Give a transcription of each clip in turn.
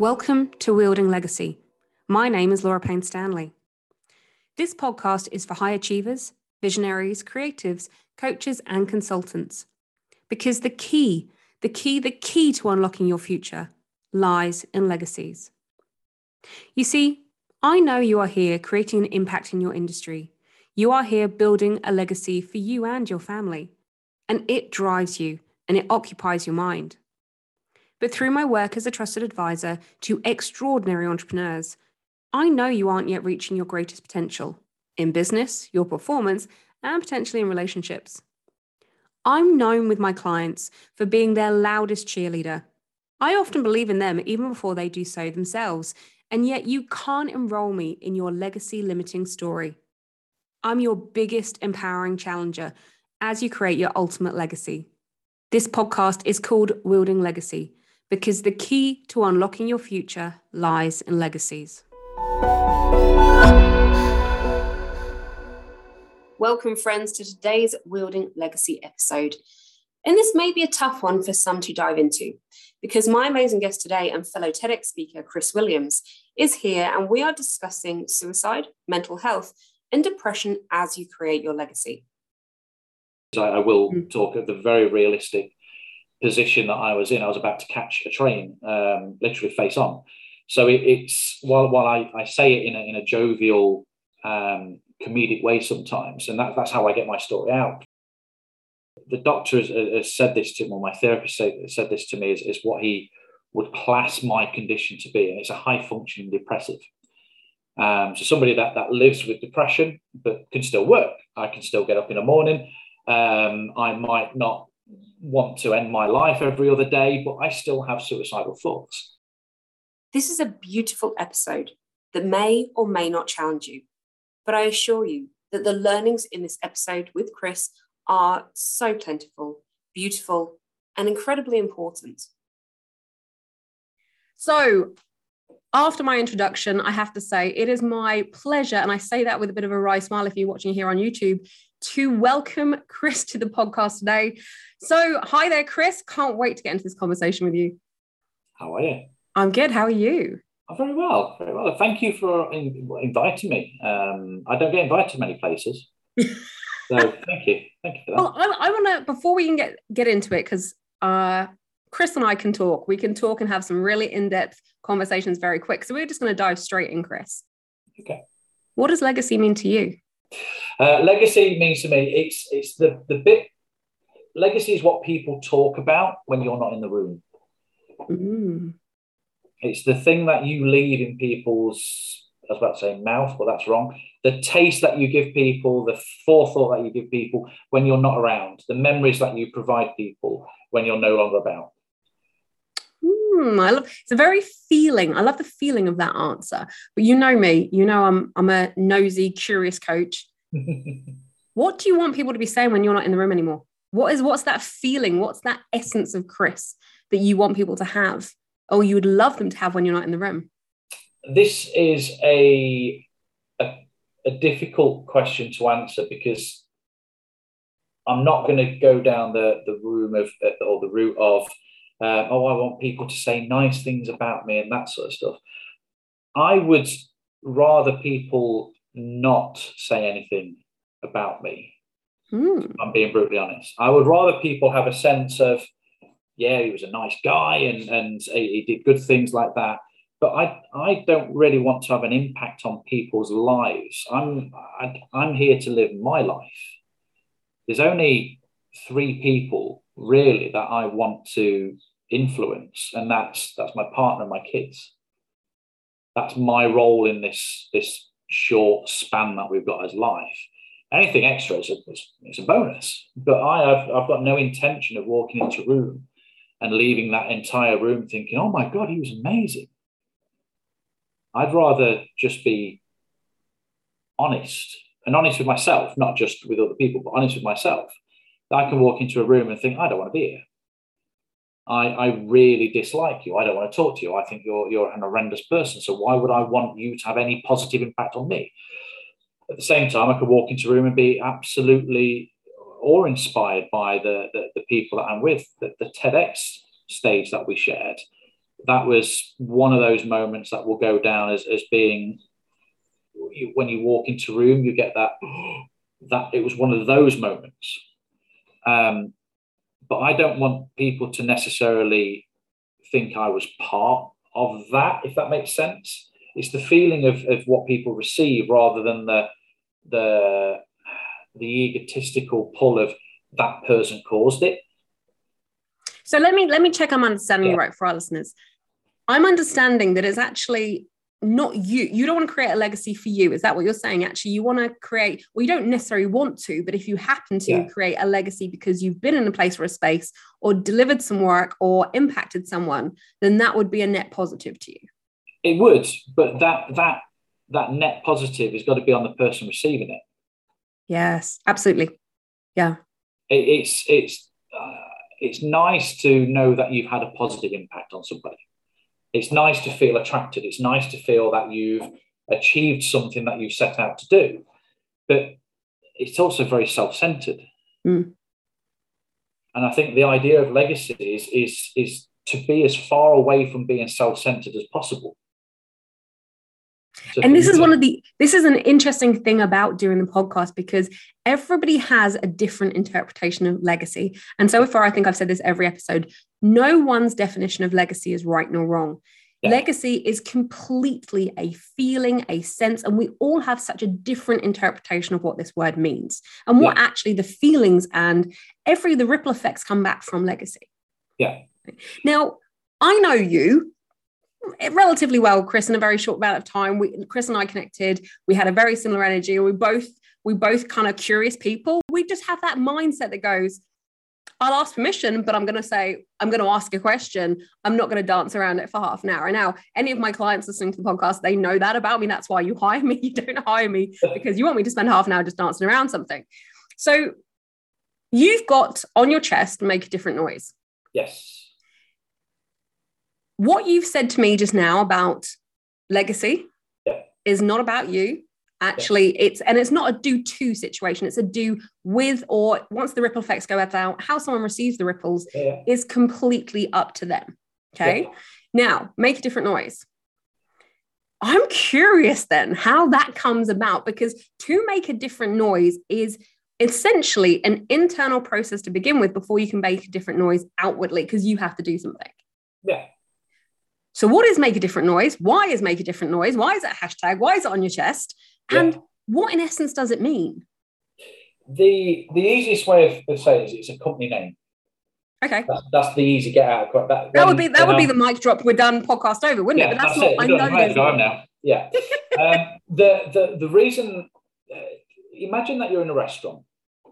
Welcome to Wielding Legacy. My name is Laura Payne Stanley. This podcast is for high achievers, visionaries, creatives, coaches, and consultants. Because the key, the key, the key to unlocking your future lies in legacies. You see, I know you are here creating an impact in your industry. You are here building a legacy for you and your family. And it drives you and it occupies your mind. But through my work as a trusted advisor to extraordinary entrepreneurs, I know you aren't yet reaching your greatest potential in business, your performance, and potentially in relationships. I'm known with my clients for being their loudest cheerleader. I often believe in them even before they do so themselves, and yet you can't enroll me in your legacy limiting story. I'm your biggest empowering challenger as you create your ultimate legacy. This podcast is called Wielding Legacy because the key to unlocking your future lies in legacies. Welcome, friends, to today's Wielding Legacy episode. And this may be a tough one for some to dive into because my amazing guest today and fellow TEDx speaker, Chris Williams, is here and we are discussing suicide, mental health, and depression as you create your legacy. I will mm. talk at the very realistic position that I was in. I was about to catch a train, um, literally face on. So it, it's while while I, I say it in a, in a jovial, um, comedic way sometimes, and that, that's how I get my story out. The doctor has, has said this to me, or my therapist said, said this to me, is, is what he would class my condition to be, and it's a high functioning depressive. Um, so somebody that, that lives with depression but can still work. I can still get up in the morning. Um, I might not want to end my life every other day, but I still have suicidal thoughts. This is a beautiful episode that may or may not challenge you, but I assure you that the learnings in this episode with Chris are so plentiful, beautiful, and incredibly important. So, after my introduction, I have to say it is my pleasure, and I say that with a bit of a wry smile if you're watching here on YouTube, to welcome Chris to the podcast today. So, hi there, Chris. Can't wait to get into this conversation with you. How are you? I'm good. How are you? I'm very well. Very well. Thank you for in- inviting me. Um, I don't get invited to many places. so, thank you. Thank you for that. Well, I, I want to, before we can get, get into it, because uh, Chris and I can talk. We can talk and have some really in depth conversations very quick. So, we're just going to dive straight in, Chris. Okay. What does legacy mean to you? Uh, legacy means to me it's it's the the bit. Legacy is what people talk about when you're not in the room. Mm. It's the thing that you leave in people's. I was about to say mouth, but that's wrong. The taste that you give people, the forethought that you give people when you're not around, the memories that you provide people when you're no longer about. Mm, I love it's a very feeling. I love the feeling of that answer. But you know me, you know I'm I'm a nosy, curious coach. what do you want people to be saying when you're not in the room anymore? What is what's that feeling? What's that essence of Chris that you want people to have, or you would love them to have when you're not in the room? This is a a, a difficult question to answer because I'm not going to go down the the room of or the route of uh, oh, I want people to say nice things about me and that sort of stuff. I would rather people not say anything about me. Mm. I'm being brutally honest. I would rather people have a sense of, yeah, he was a nice guy and and he, he did good things like that. But I I don't really want to have an impact on people's lives. I'm I, I'm here to live my life. There's only three people really that I want to influence, and that's that's my partner, my kids. That's my role in this this short span that we've got as life. Anything extra is a, it's a bonus. But I have I've got no intention of walking into a room and leaving that entire room thinking, oh my God, he was amazing. I'd rather just be honest and honest with myself, not just with other people, but honest with myself. That I can walk into a room and think, I don't want to be here. I, I really dislike you. I don't want to talk to you. I think you're you're an horrendous person. So why would I want you to have any positive impact on me? At the same time, I could walk into a room and be absolutely awe inspired by the, the, the people that I'm with. The, the TEDx stage that we shared that was one of those moments that will go down as, as being when you walk into room, you get that that it was one of those moments. Um, but I don't want people to necessarily think I was part of that, if that makes sense. It's the feeling of, of what people receive rather than the the the egotistical pull of that person caused it. So let me let me check I'm understanding yeah. right for our listeners. I'm understanding that it's actually not you. You don't want to create a legacy for you. Is that what you're saying? Actually, you want to create, well, you don't necessarily want to, but if you happen to yeah. create a legacy because you've been in a place or a space or delivered some work or impacted someone, then that would be a net positive to you. It would, but that that that net positive has got to be on the person receiving it. Yes, absolutely. Yeah. It, it's it's uh, it's nice to know that you've had a positive impact on somebody it's nice to feel attracted. It's nice to feel that you've achieved something that you set out to do. But it's also very self centered. Mm. And I think the idea of legacy is, is, is to be as far away from being self centered as possible. So and this is one of the this is an interesting thing about doing the podcast because everybody has a different interpretation of legacy and so far i think i've said this every episode no one's definition of legacy is right nor wrong yeah. legacy is completely a feeling a sense and we all have such a different interpretation of what this word means and what yeah. actually the feelings and every the ripple effects come back from legacy yeah now i know you relatively well, Chris, in a very short amount of time. We, Chris and I connected. We had a very similar energy. We both, we both kind of curious people. We just have that mindset that goes, I'll ask permission, but I'm going to say, I'm going to ask a question. I'm not going to dance around it for half an hour. And now, any of my clients listening to the podcast, they know that about me. That's why you hire me. You don't hire me because you want me to spend half an hour just dancing around something. So you've got on your chest, make a different noise. Yes what you've said to me just now about legacy yeah. is not about you actually yeah. it's and it's not a do to situation it's a do with or once the ripple effects go out how someone receives the ripples yeah. is completely up to them okay now make a different noise i'm curious then how that comes about because to make a different noise is essentially an internal process to begin with before you can make a different noise outwardly because you have to do something yeah so, what is make a different noise? Why is make a different noise? Why is it a hashtag? Why is it on your chest? And yeah. what, in essence, does it mean? The the easiest way of, of saying it is it's a company name. Okay, that's, that's the easy get out. Of, that, that would be that would be the mic drop. We're done. Podcast over, wouldn't yeah, it? But that's, that's not. It. I know. Go now. Yeah. um, the the the reason. Uh, imagine that you're in a restaurant.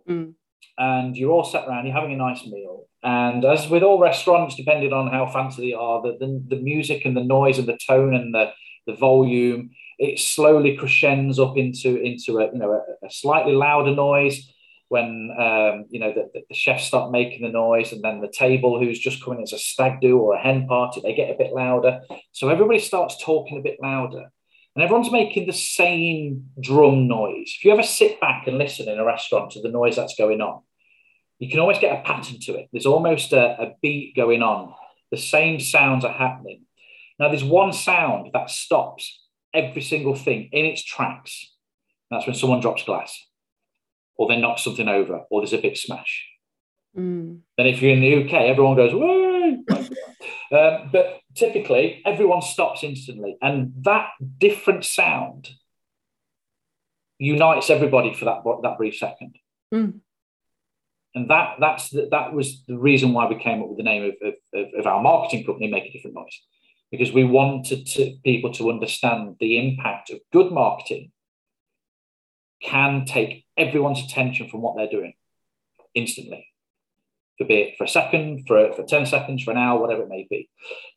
Mm and you're all sat around, you're having a nice meal. And as with all restaurants, depending on how fancy they are, the, the, the music and the noise and the tone and the, the volume, it slowly crescends up into, into a, you know, a, a slightly louder noise when um, you know the, the, chefs start making the noise and then the table who's just coming as a stag do or a hen party they get a bit louder so everybody starts talking a bit louder and everyone's making the same drum noise. If you ever sit back and listen in a restaurant to the noise that's going on, you can always get a pattern to it. There's almost a, a beat going on. The same sounds are happening. Now, there's one sound that stops every single thing in its tracks. That's when someone drops glass, or they knock something over, or there's a big smash. Mm. Then, if you're in the UK, everyone goes, um, but typically, everyone stops instantly. And that different sound unites everybody for that, that brief second. Mm. And that, that's the, that was the reason why we came up with the name of, of, of our marketing company, Make a Different Noise, because we wanted to, people to understand the impact of good marketing can take everyone's attention from what they're doing instantly for be it for a second, for, for 10 seconds, for an hour, whatever it may be.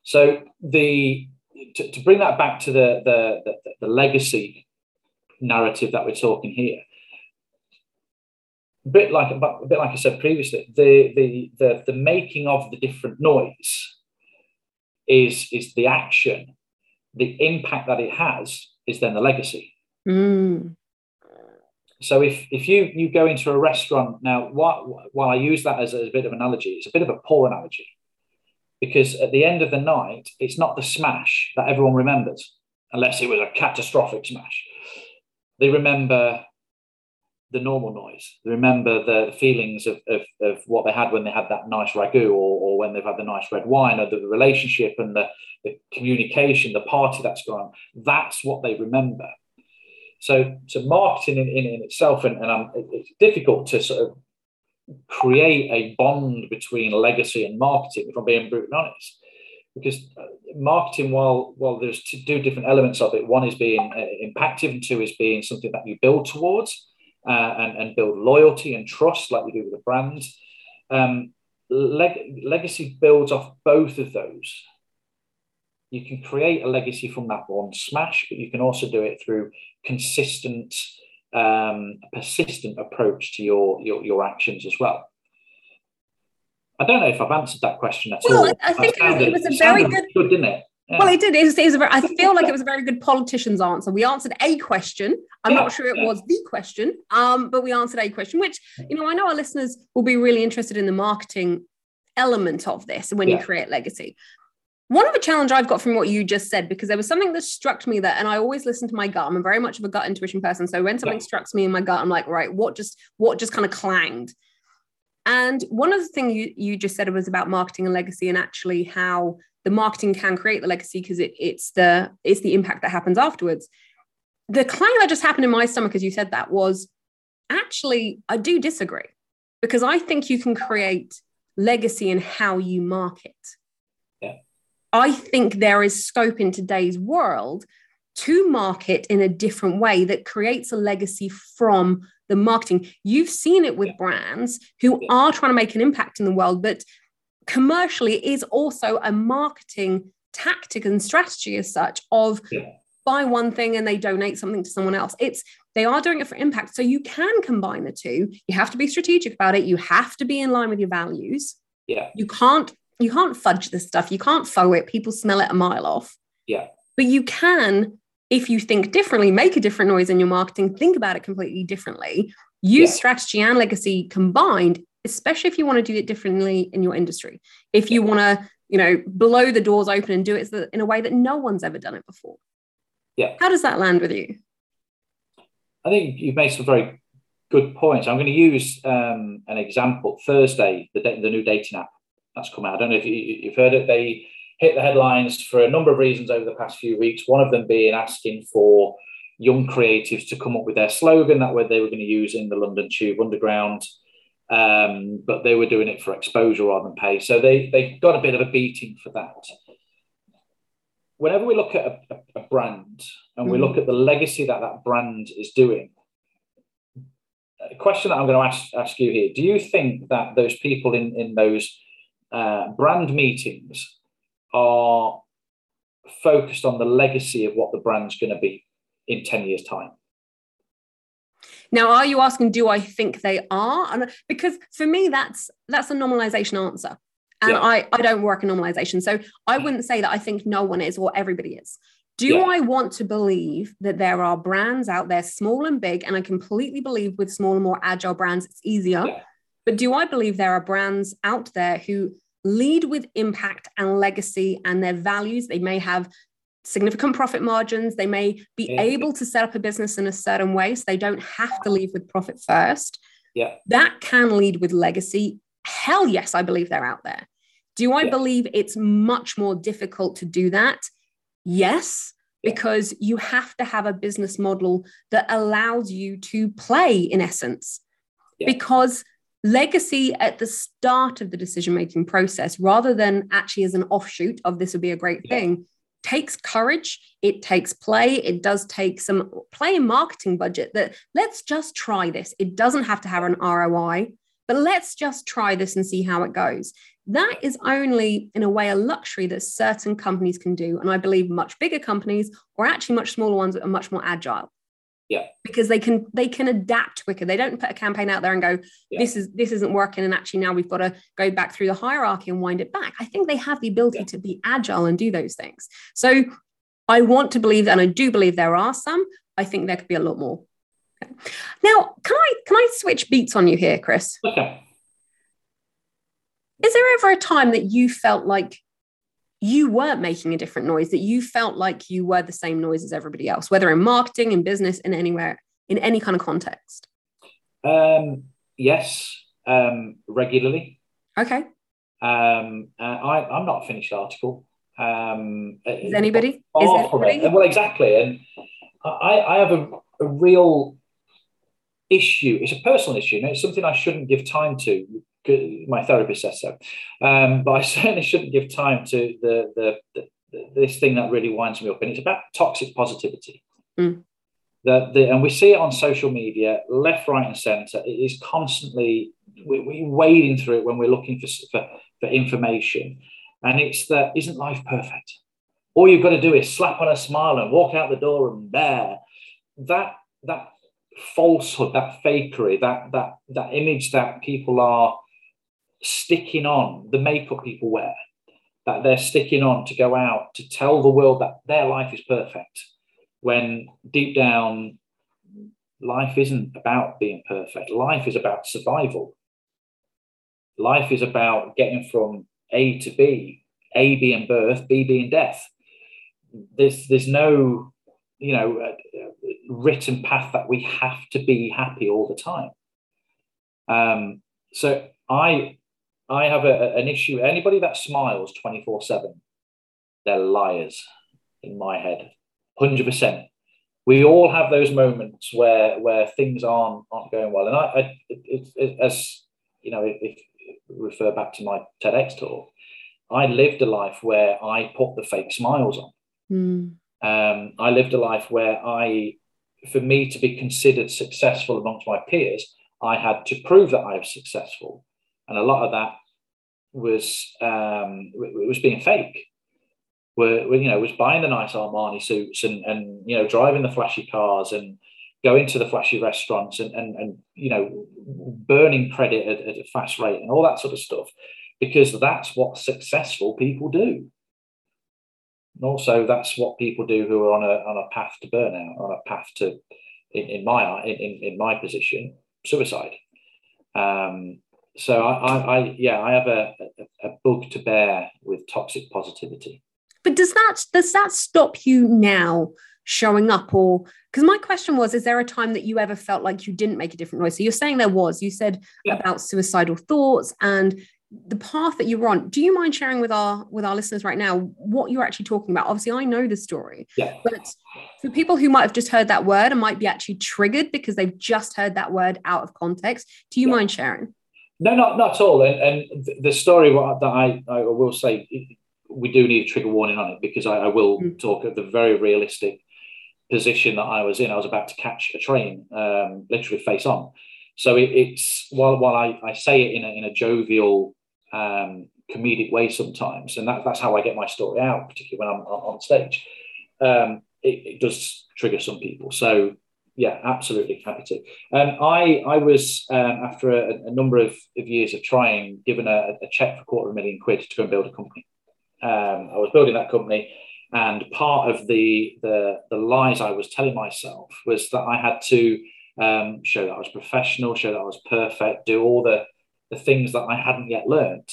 So the to, to bring that back to the, the, the, the legacy narrative that we're talking here, a bit like a bit like I said previously, the the the, the making of the different noise is is the action. The impact that it has is then the legacy. Mm. So if if you you go into a restaurant now, while, while I use that as a, as a bit of analogy, it's a bit of a poor analogy. because at the end of the night, it's not the smash that everyone remembers, unless it was a catastrophic smash. They remember the normal noise. They remember the feelings of, of, of what they had when they had that nice ragu or, or when they've had the nice red wine or the relationship and the, the communication, the party that's gone. That's what they remember. So, so marketing in, in, in itself, and, and it's difficult to sort of create a bond between legacy and marketing, if I'm being brutally honest. Because uh, marketing, while while there's two different elements of it, one is being uh, impactful, and two is being something that you build towards uh, and, and build loyalty and trust, like we do with a brand. Um, leg- legacy builds off both of those. You can create a legacy from that one smash, but you can also do it through consistent um, persistent approach to your, your, your actions as well. I don't know if I've answered that question at well, all. I think sounded, it was a very good, good, didn't it? Yeah. Well, it did. It was, it was very, I feel like it was a very good politician's answer. We answered a question. I'm yeah, not sure it yeah. was the question, um, but we answered a question, which, you know, I know our listeners will be really interested in the marketing element of this when you create legacy. One of the challenge I've got from what you just said, because there was something that struck me that, and I always listen to my gut. I'm a very much of a gut intuition person. So when something yeah. strikes me in my gut, I'm like, right, what just what just kind of clanged? And one of the things you, you just said was about marketing and legacy, and actually how the marketing can create the legacy because it, it's the it's the impact that happens afterwards. The clang that just happened in my stomach as you said that was actually I do disagree because I think you can create legacy in how you market. I think there is scope in today's world to market in a different way that creates a legacy from the marketing. You've seen it with brands who are trying to make an impact in the world, but commercially is also a marketing tactic and strategy as such of buy one thing and they donate something to someone else. It's they are doing it for impact. So you can combine the two. You have to be strategic about it. You have to be in line with your values. Yeah. You can't you can't fudge this stuff. You can't faux it. People smell it a mile off. Yeah. But you can, if you think differently, make a different noise in your marketing, think about it completely differently, use yeah. strategy and legacy combined, especially if you want to do it differently in your industry. If you want to, you know, blow the doors open and do it in a way that no one's ever done it before. Yeah. How does that land with you? I think you've made some very good points. I'm going to use um, an example. Thursday, the, the new dating app that's come out. I don't know if you, have heard it. They hit the headlines for a number of reasons over the past few weeks. One of them being asking for young creatives to come up with their slogan that way they were going to use in the London Tube Underground. Um, but they were doing it for exposure rather than pay. So they, they got a bit of a beating for that. Whenever we look at a, a, brand and we mm. look at the legacy that that brand is doing, a question that I'm going to ask, ask you here do you think that those people in, in those uh, brand meetings are focused on the legacy of what the brand's going to be in 10 years' time. Now, are you asking, do I think they are? And because for me, that's that's a normalization answer. And yeah. I, I don't work in normalization. So I mm. wouldn't say that I think no one is or everybody is. Do yeah. I want to believe that there are brands out there, small and big? And I completely believe with smaller, more agile brands, it's easier. Yeah. But do I believe there are brands out there who lead with impact and legacy and their values? They may have significant profit margins. They may be yeah. able to set up a business in a certain way so they don't have to leave with profit first. Yeah. That can lead with legacy. Hell yes, I believe they're out there. Do I yeah. believe it's much more difficult to do that? Yes, because you have to have a business model that allows you to play in essence. Yeah. Because legacy at the start of the decision making process rather than actually as an offshoot of this would be a great yeah. thing takes courage it takes play it does take some play and marketing budget that let's just try this. It doesn't have to have an roi but let's just try this and see how it goes. That is only in a way a luxury that certain companies can do and i believe much bigger companies or actually much smaller ones are much more agile yeah. Because they can they can adapt quicker. They don't put a campaign out there and go yeah. this is this isn't working and actually now we've got to go back through the hierarchy and wind it back. I think they have the ability yeah. to be agile and do those things. So i want to believe and i do believe there are some i think there could be a lot more. Okay. now can i can i switch beats on you here chris? Okay. Is there ever a time that you felt like you weren't making a different noise, that you felt like you were the same noise as everybody else, whether in marketing, in business, in anywhere, in any kind of context? Um, yes, um, regularly. Okay. Um, uh, I, I'm not a finished article. Um, Is anybody? Is anybody? Well, exactly. And I, I have a, a real issue. It's a personal issue. And it's something I shouldn't give time to. My therapist says so. Um, but I certainly shouldn't give time to the, the, the, this thing that really winds me up. And it's about toxic positivity. Mm. The, the, and we see it on social media, left, right, and center. It is constantly we, we're wading through it when we're looking for, for, for information. And it's that isn't life perfect? All you've got to do is slap on a smile and walk out the door and there. That that falsehood, that fakery, that that that image that people are sticking on, the makeup people wear, that they're sticking on to go out to tell the world that their life is perfect, when deep down, life isn't about being perfect. Life is about survival. Life is about getting from A to B, A being birth, B being death. There's there's no you know uh, written path that we have to be happy all the time. Um, so I I have a, an issue. Anybody that smiles twenty four seven, they're liars in my head, hundred percent. We all have those moments where where things aren't aren't going well, and I, I it, it, as you know, if, refer back to my TEDx talk, I lived a life where I put the fake smiles on. Mm. Um, I lived a life where I, for me to be considered successful amongst my peers, I had to prove that I was successful, and a lot of that was um, was being fake. Were you know was buying the nice Armani suits and and you know driving the flashy cars and going to the flashy restaurants and, and, and you know burning credit at, at a fast rate and all that sort of stuff because that's what successful people do and also that's what people do who are on a, on a path to burnout on a path to in, in my in, in my position suicide um, so I, I, I, yeah i have a, a, a bug to bear with toxic positivity but does that does that stop you now showing up or because my question was is there a time that you ever felt like you didn't make a different noise so you're saying there was you said yeah. about suicidal thoughts and the path that you were on do you mind sharing with our with our listeners right now what you're actually talking about obviously i know the story yeah. but for people who might have just heard that word and might be actually triggered because they've just heard that word out of context do you yeah. mind sharing no not not at all and, and the story that i i will say we do need a trigger warning on it because i, I will mm. talk at the very realistic position that I was in. I was about to catch a train, um, literally face on. So it, it's while while I, I say it in a, in a jovial, um, comedic way sometimes, and that, that's how I get my story out, particularly when I'm on stage. Um, it, it, does trigger some people. So yeah, absolutely happy to. Um, I I was um, after a, a, number of, of years of trying, given a, a check for a quarter of a million quid to go and build a company. Um, I was building that company and part of the, the, the lies I was telling myself was that I had to um, show that I was professional, show that I was perfect, do all the, the things that I hadn't yet learned.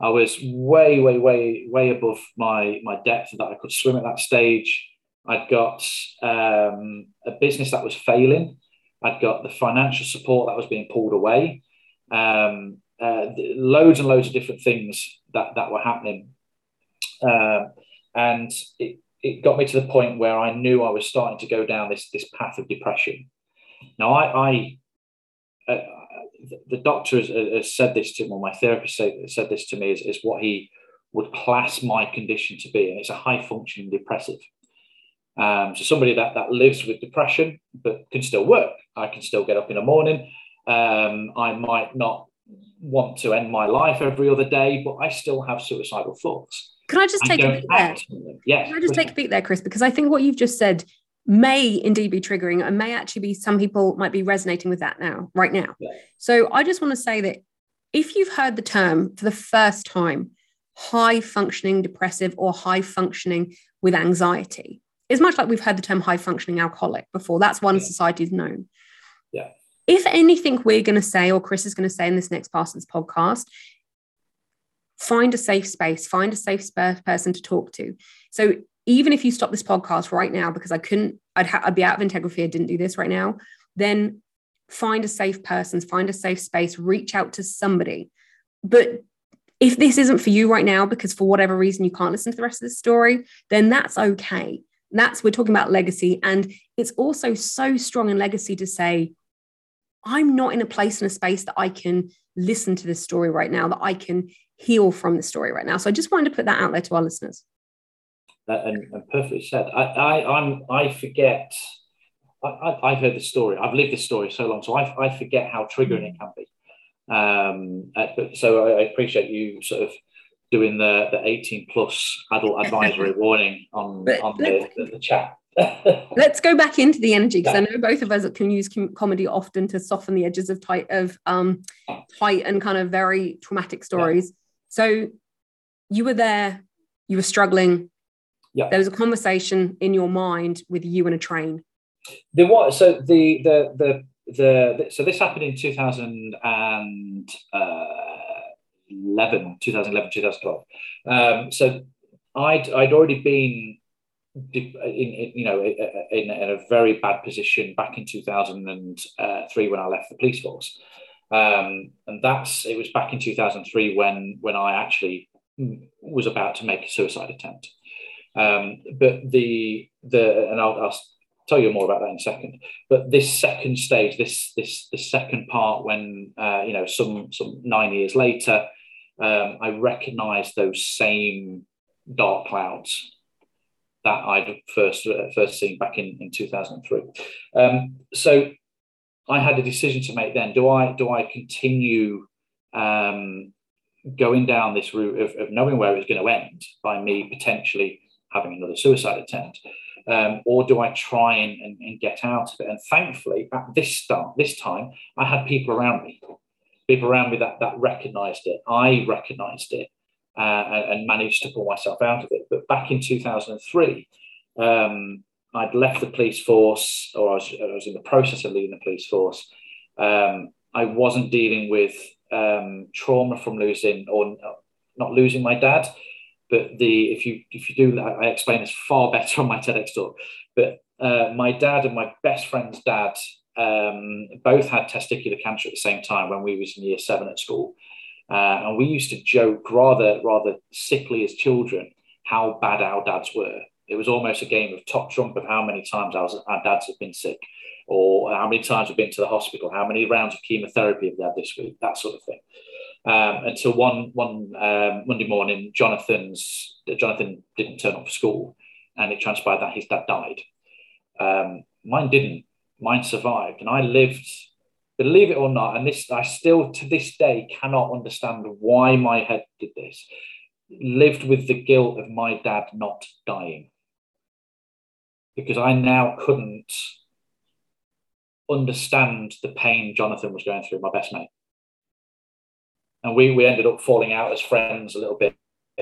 I was way, way, way, way above my, my depth that I could swim at that stage. I'd got um, a business that was failing. I'd got the financial support that was being pulled away. Um, uh, loads and loads of different things that, that were happening. Uh, and it, it got me to the point where I knew I was starting to go down this this path of depression. Now, I, I uh, the doctor has, has, said this to me, or my therapist said, said this to me, is, is what he would class my condition to be, and it's a high functioning depressive. Um, so somebody that that lives with depression but can still work. I can still get up in the morning. Um, I might not want to end my life every other day, but I still have suicidal thoughts. Can I just take a beat there? Yes. Can I just take a beat there, Chris? Because I think what you've just said may indeed be triggering and may actually be some people might be resonating with that now, right now. Yeah. So I just want to say that if you've heard the term for the first time, high functioning depressive or high functioning with anxiety, it's much like we've heard the term high functioning alcoholic before. That's one yeah. society's known. Yeah. If anything we're going to say, or Chris is going to say in this next part of this podcast, find a safe space, find a safe person to talk to. So even if you stop this podcast right now because I couldn't, I'd, ha- I'd be out of integrity. I didn't do this right now. Then find a safe person, find a safe space, reach out to somebody. But if this isn't for you right now, because for whatever reason you can't listen to the rest of the story, then that's okay. That's we're talking about legacy. And it's also so strong in legacy to say, I'm not in a place in a space that I can listen to this story right now, that I can heal from the story right now. So I just wanted to put that out there to our listeners. And, and, perfectly said. I, I, I'm, I forget. I, have heard the story. I've lived this story so long, so I, I forget how triggering it can be. Um, uh, but, so I, appreciate you sort of doing the, the 18 plus adult advisory warning on, on the, the, the chat. let's go back into the energy because I know both of us can use com- comedy often to soften the edges of tight of um, tight and kind of very traumatic stories. Yeah. So you were there, you were struggling. Yeah. There was a conversation in your mind with you and a train. There was so the the the the, so this happened in 2011 2011 2012 um, so I'd, I'd already been in, in, you know in, in, a very bad position back in 2003 when I left the police force. Um, and that's it was back in 2003 when when I actually was about to make a suicide attempt. Um, but the the and I'll, I'll tell you more about that in a second. But this second stage, this this the second part, when uh, you know some some nine years later, um, I recognised those same dark clouds that I'd first uh, first seen back in in two thousand three. Um, so I had a decision to make then. Do I do I continue? Um, going down this route of, of knowing where it's going to end by me potentially having another suicide attempt um, or do I try and, and, and, get out of it? And thankfully, at this start, this time, I had people around me, people around me that that recognised it. I recognised it uh, and, and, managed to pull myself out of it. But back in 2003, um, I'd left the police force, or I was, I was, in the process of leaving the police force. Um, I wasn't dealing with um, trauma from losing or not losing my dad but the if you if you do, I explain this far better on my TEDx talk. But uh, my dad and my best friend's dad um, both had testicular cancer at the same time when we was in year seven at school, uh, and we used to joke rather rather sickly as children how bad our dads were. It was almost a game of top trump of how many times our, dads have been sick, or how many times we've been to the hospital, how many rounds of chemotherapy have they had this week, that sort of thing um, until one one um, Monday morning, Jonathan's Jonathan didn't turn up for school, and it transpired that his dad died. Um, mine didn't. Mine survived, and I lived. Believe it or not, and this I still to this day cannot understand why my head did this. Lived with the guilt of my dad not dying because I now couldn't understand the pain Jonathan was going through, my best mate and we we ended up falling out as friends a little bit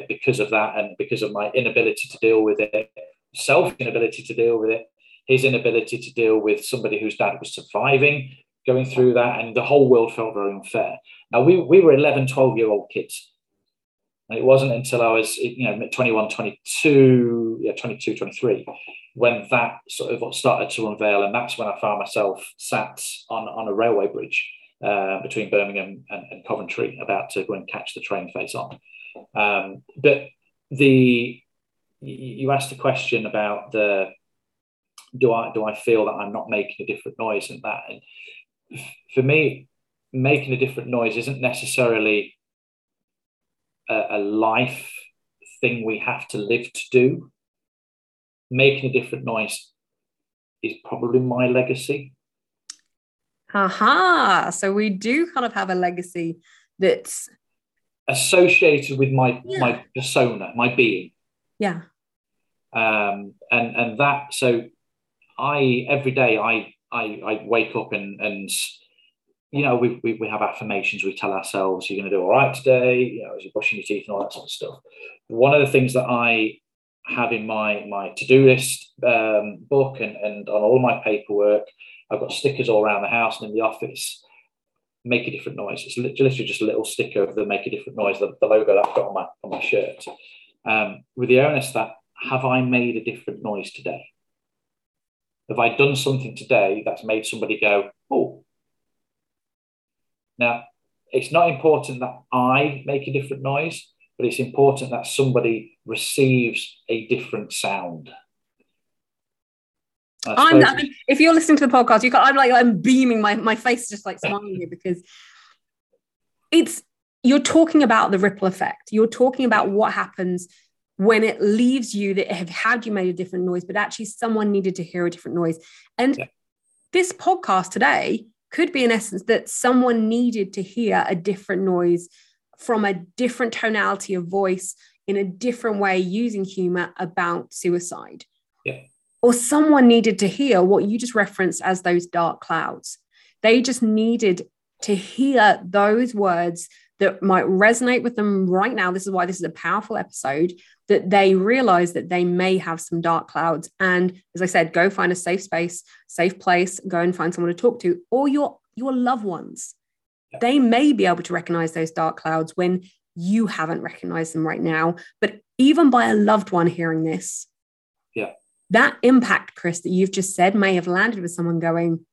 because of that and because of my inability to deal with it self inability to deal with it his inability to deal with somebody whose dad was surviving going through that and the whole world felt very unfair now we, we were 11 12 year old kids and it wasn't until i was you know 21 22 yeah 22 23 when that sort of started to unveil and that's when i found myself sat on on a railway bridge uh, between Birmingham and, and, Coventry, about to go and catch the train face on. Um, but the you asked the question about the do I do I feel that I'm not making a different noise and that and for me making a different noise isn't necessarily a, a life thing we have to live to do making a different noise is probably my legacy Aha. So we do kind of have a legacy that's associated with my yeah. my persona, my being. Yeah. Um, and and that so I every day I I, I wake up and and you know we, we, we have affirmations we tell ourselves you're going to do all right today you know as you're brushing your teeth and all that sort of stuff one of the things that I have in my my to-do list um, book and, and on all my paperwork I've got stickers all around the house and in the office. make a different noise. It's literally just a little sticker of the make a different noise, the, the logo that I've got on my on my shirt. Um, with the onus that have I made a different noise today? Have I done something today that's made somebody go, oh? Now, it's not important that I make a different noise, but it's important that somebody receives a different sound. I'm, I mean, if you're listening to the podcast, you can, I'm like, I'm beaming my, my face just like smiling here because it's, you're talking about the ripple effect. You're talking about what happens when it leaves you that have had you made a different noise, but actually someone needed to hear a different noise. And yeah. this podcast today could be in essence that someone needed to hear a different noise from a different tonality of voice in a different way using humor about suicide. Yeah. Or someone needed to hear what you just referenced as those dark clouds. They just needed to hear those words that might resonate with them right now. This is why this is a powerful episode that they realize that they may have some dark clouds. And as I said, go find a safe space, safe place, go and find someone to talk to, or your, your loved ones. Yeah. They may be able to recognize those dark clouds when you haven't recognized them right now. But even by a loved one hearing this, yeah. that impact, Chris, that you've just said may have landed with someone going,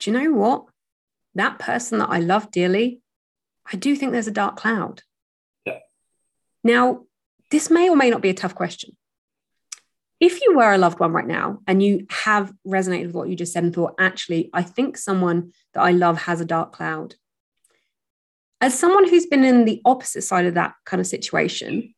Do you know what? That person that I love dearly, I do think there's a dark cloud. Yeah. Now, this may or may not be a tough question. If you were a loved one right now and you have resonated with what you just said and thought, actually, I think someone that I love has a dark cloud. As someone who's been in the opposite side of that kind of situation,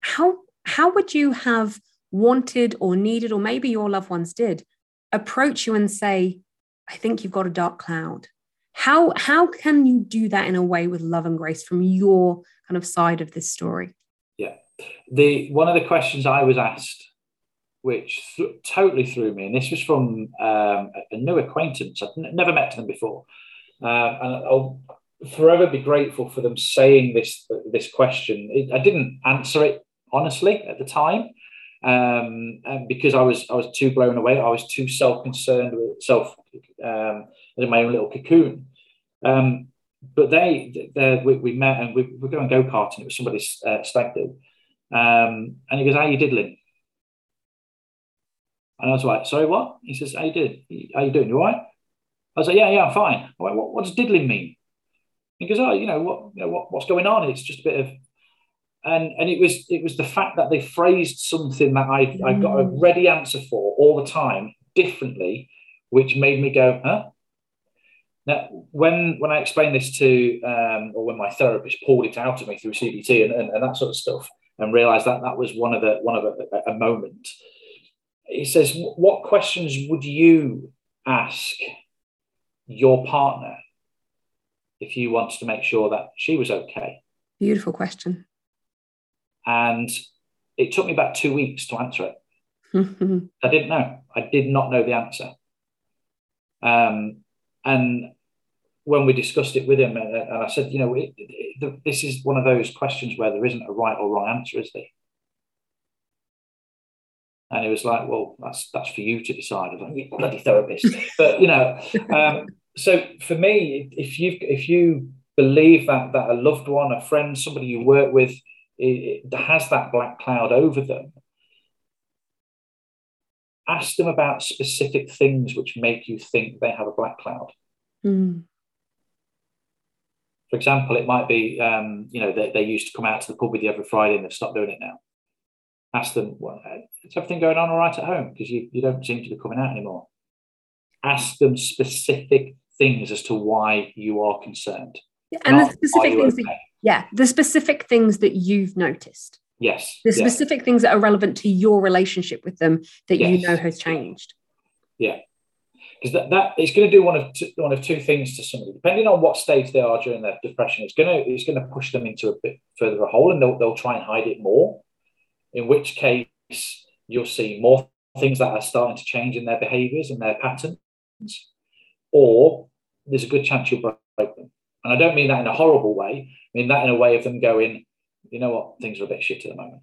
how, how would you have wanted or needed, or maybe your loved ones did, approach you and say, I think you've got a dark cloud? How, how can you do that in a way with love and grace from your kind of side of this story? Yeah. The one of the questions I was asked, which th- totally threw me, and this was from um, a new acquaintance. I've n- never met them before, uh, and I'll forever be grateful for them saying this this question. It, I didn't answer it honestly at the time um, because I was I was too blown away. I was too self concerned with self um, in my own little cocoon. Um, but they, we, we, met and we were going go karting. It was somebody's uh, stag do. Um, and he goes, "How you diddling?" And I was like, "Sorry, what?" He says, "How you did? How you doing? You all right?" I was like, "Yeah, yeah, I'm fine." I went, what, what does diddling mean? He goes, "Oh, you know what? You know what, what's going on? It's just a bit of." And and it was it was the fact that they phrased something that I I got a mm. ready answer for all the time differently, which made me go, "Huh." Now, when when I explained this to, um, or when my therapist pulled it out of me through CBT and, and, and that sort of stuff, and realised that that was one of the one of a, a moment, he says, "What questions would you ask your partner if you wanted to make sure that she was okay?" Beautiful question. And it took me about two weeks to answer it. I didn't know. I did not know the answer. Um, and when we discussed it with him, and, uh, and I said, you know, it, it, this is one of those questions where there isn't a right or wrong answer, is there? And he was like, well, that's that's for you to decide. I was like, you bloody therapist. but you know, um, so for me, if you if you believe that that a loved one, a friend, somebody you work with, it, it has that black cloud over them, ask them about specific things which make you think they have a black cloud. Mm. For example, it might be, um, you know, they, they used to come out to the pub with you every Friday and they've stopped doing it now. Ask them, well, is everything going on all right at home? Because you, you don't seem to be coming out anymore. Ask them specific things as to why you are concerned. Yeah, and the specific things okay. that, yeah, the specific things that you've noticed. Yes. The specific things that are relevant to your relationship with them that yes. you know has changed. Yeah. Because that, that it's going to do one of two, one of two things to somebody, depending on what stage they are during their depression. It's going to it's going to push them into a bit further a hole, and they'll, they'll try and hide it more. In which case, you'll see more things that are starting to change in their behaviours and their patterns, or there's a good chance you'll break them. And I don't mean that in a horrible way. I mean that in a way of them going, you know what, things are a bit shit at the moment.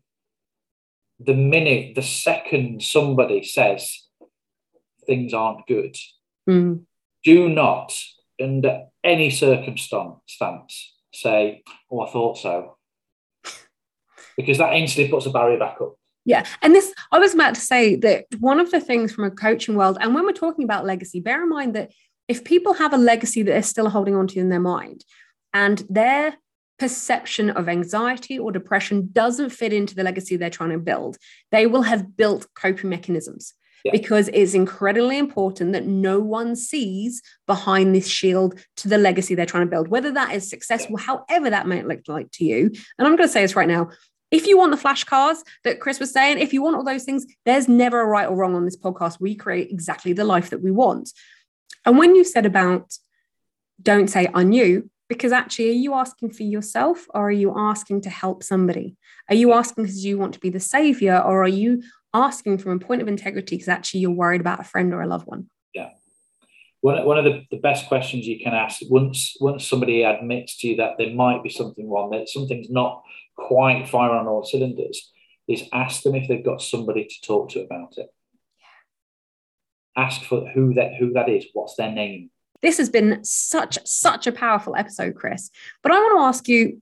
The minute, the second somebody says things aren't good, mm. do not under any circumstance say, "Oh, I thought so," because that instantly puts a barrier back up. Yeah. And this, I was about to say that one of the things from a coaching world, and when we're talking about legacy, bear in mind that if people have a legacy that they're still holding on to in their mind and their perception of anxiety or depression doesn't fit into the legacy they're trying to build, they will have built coping mechanisms. Yeah. Because it's incredibly important that no one sees behind this shield to the legacy they're trying to build, whether that is successful, however that might look like to you. And I'm going to say this right now if you want the flashcards that Chris was saying, if you want all those things, there's never a right or wrong on this podcast. We create exactly the life that we want. And when you said about don't say I knew, because actually, are you asking for yourself or are you asking to help somebody? Are you asking because you want to be the savior or are you asking from a point of integrity because actually you're worried about a friend or a loved one? Yeah. One, one of the, the best questions you can ask once once somebody admits to you that there might be something wrong, that something's not quite fire on all cylinders, is ask them if they've got somebody to talk to about it. Yeah. Ask for who that who that is, what's their name. This has been such such a powerful episode, Chris. But I want to ask you,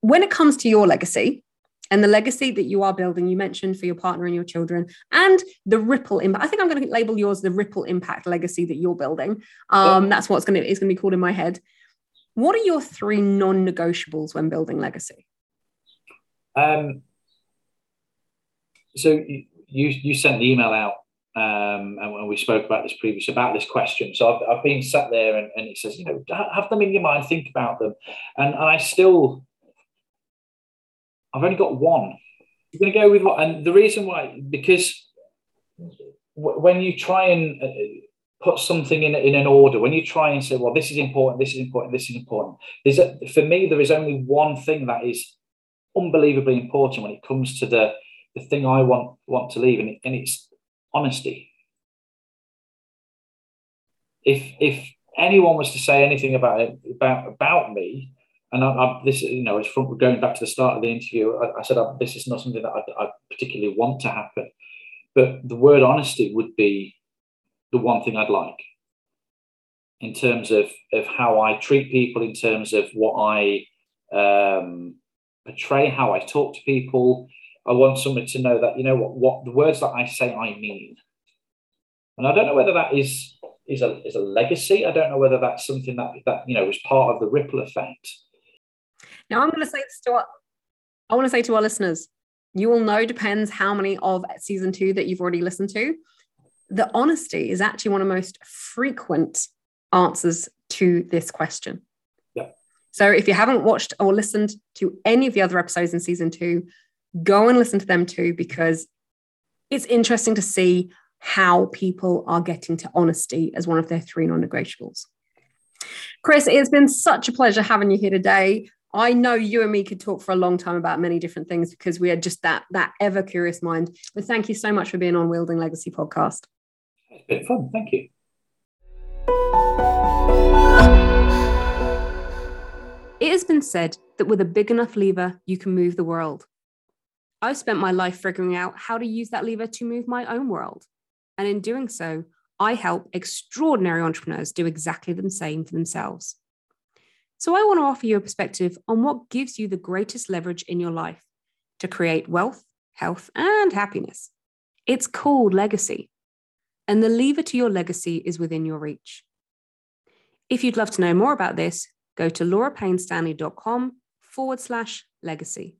when it comes to your legacy, and the legacy that you are building you mentioned for your partner and your children and the ripple impact i think i'm going to label yours the ripple impact legacy that you're building um, yeah. that's what's going to is going to be called in my head what are your three non-negotiables when building legacy um, so you you sent the email out um, and when we spoke about this previously about this question. So I've, I've been sat there and, and, it says, you know, have them in your mind, think about them. And, and I still, I've only got one. You're going to go with what? And the reason why, because when you try and uh, put something in, in an order, when you try and say, well, this is important, this is important, this is important, there's a, for me, there is only one thing that is unbelievably important when it comes to the the thing I want want to leave, and, it, and it's honesty. If if anyone was to say anything about it about about me, and I, I, this you know it's from going back to the start of the interview, I, I said I, this is not something that I, I particularly want to happen, but the word honesty would be the one thing I'd like in terms of of how I treat people, in terms of what I um, portray how I talk to people. I want somebody to know that, you know what, what the words that I say I mean. And I don't know whether that is is a is a legacy. I don't know whether that's something that that you know was part of the ripple effect. Now I'm going to say this to our, I want to say to our listeners, you will know depends how many of season two that you've already listened to. The honesty is actually one of the most frequent answers to this question. So if you haven't watched or listened to any of the other episodes in season two, go and listen to them too, because it's interesting to see how people are getting to honesty as one of their three non negotiables. Chris, it's been such a pleasure having you here today. I know you and me could talk for a long time about many different things because we are just that that ever curious mind. But thank you so much for being on Wielding Legacy podcast. It's been fun. Thank you. It has been said that with a big enough lever, you can move the world. I've spent my life figuring out how to use that lever to move my own world. And in doing so, I help extraordinary entrepreneurs do exactly the same for themselves. So I want to offer you a perspective on what gives you the greatest leverage in your life to create wealth, health, and happiness. It's called legacy. And the lever to your legacy is within your reach. If you'd love to know more about this, go to laurapaynestanley.com forward slash legacy.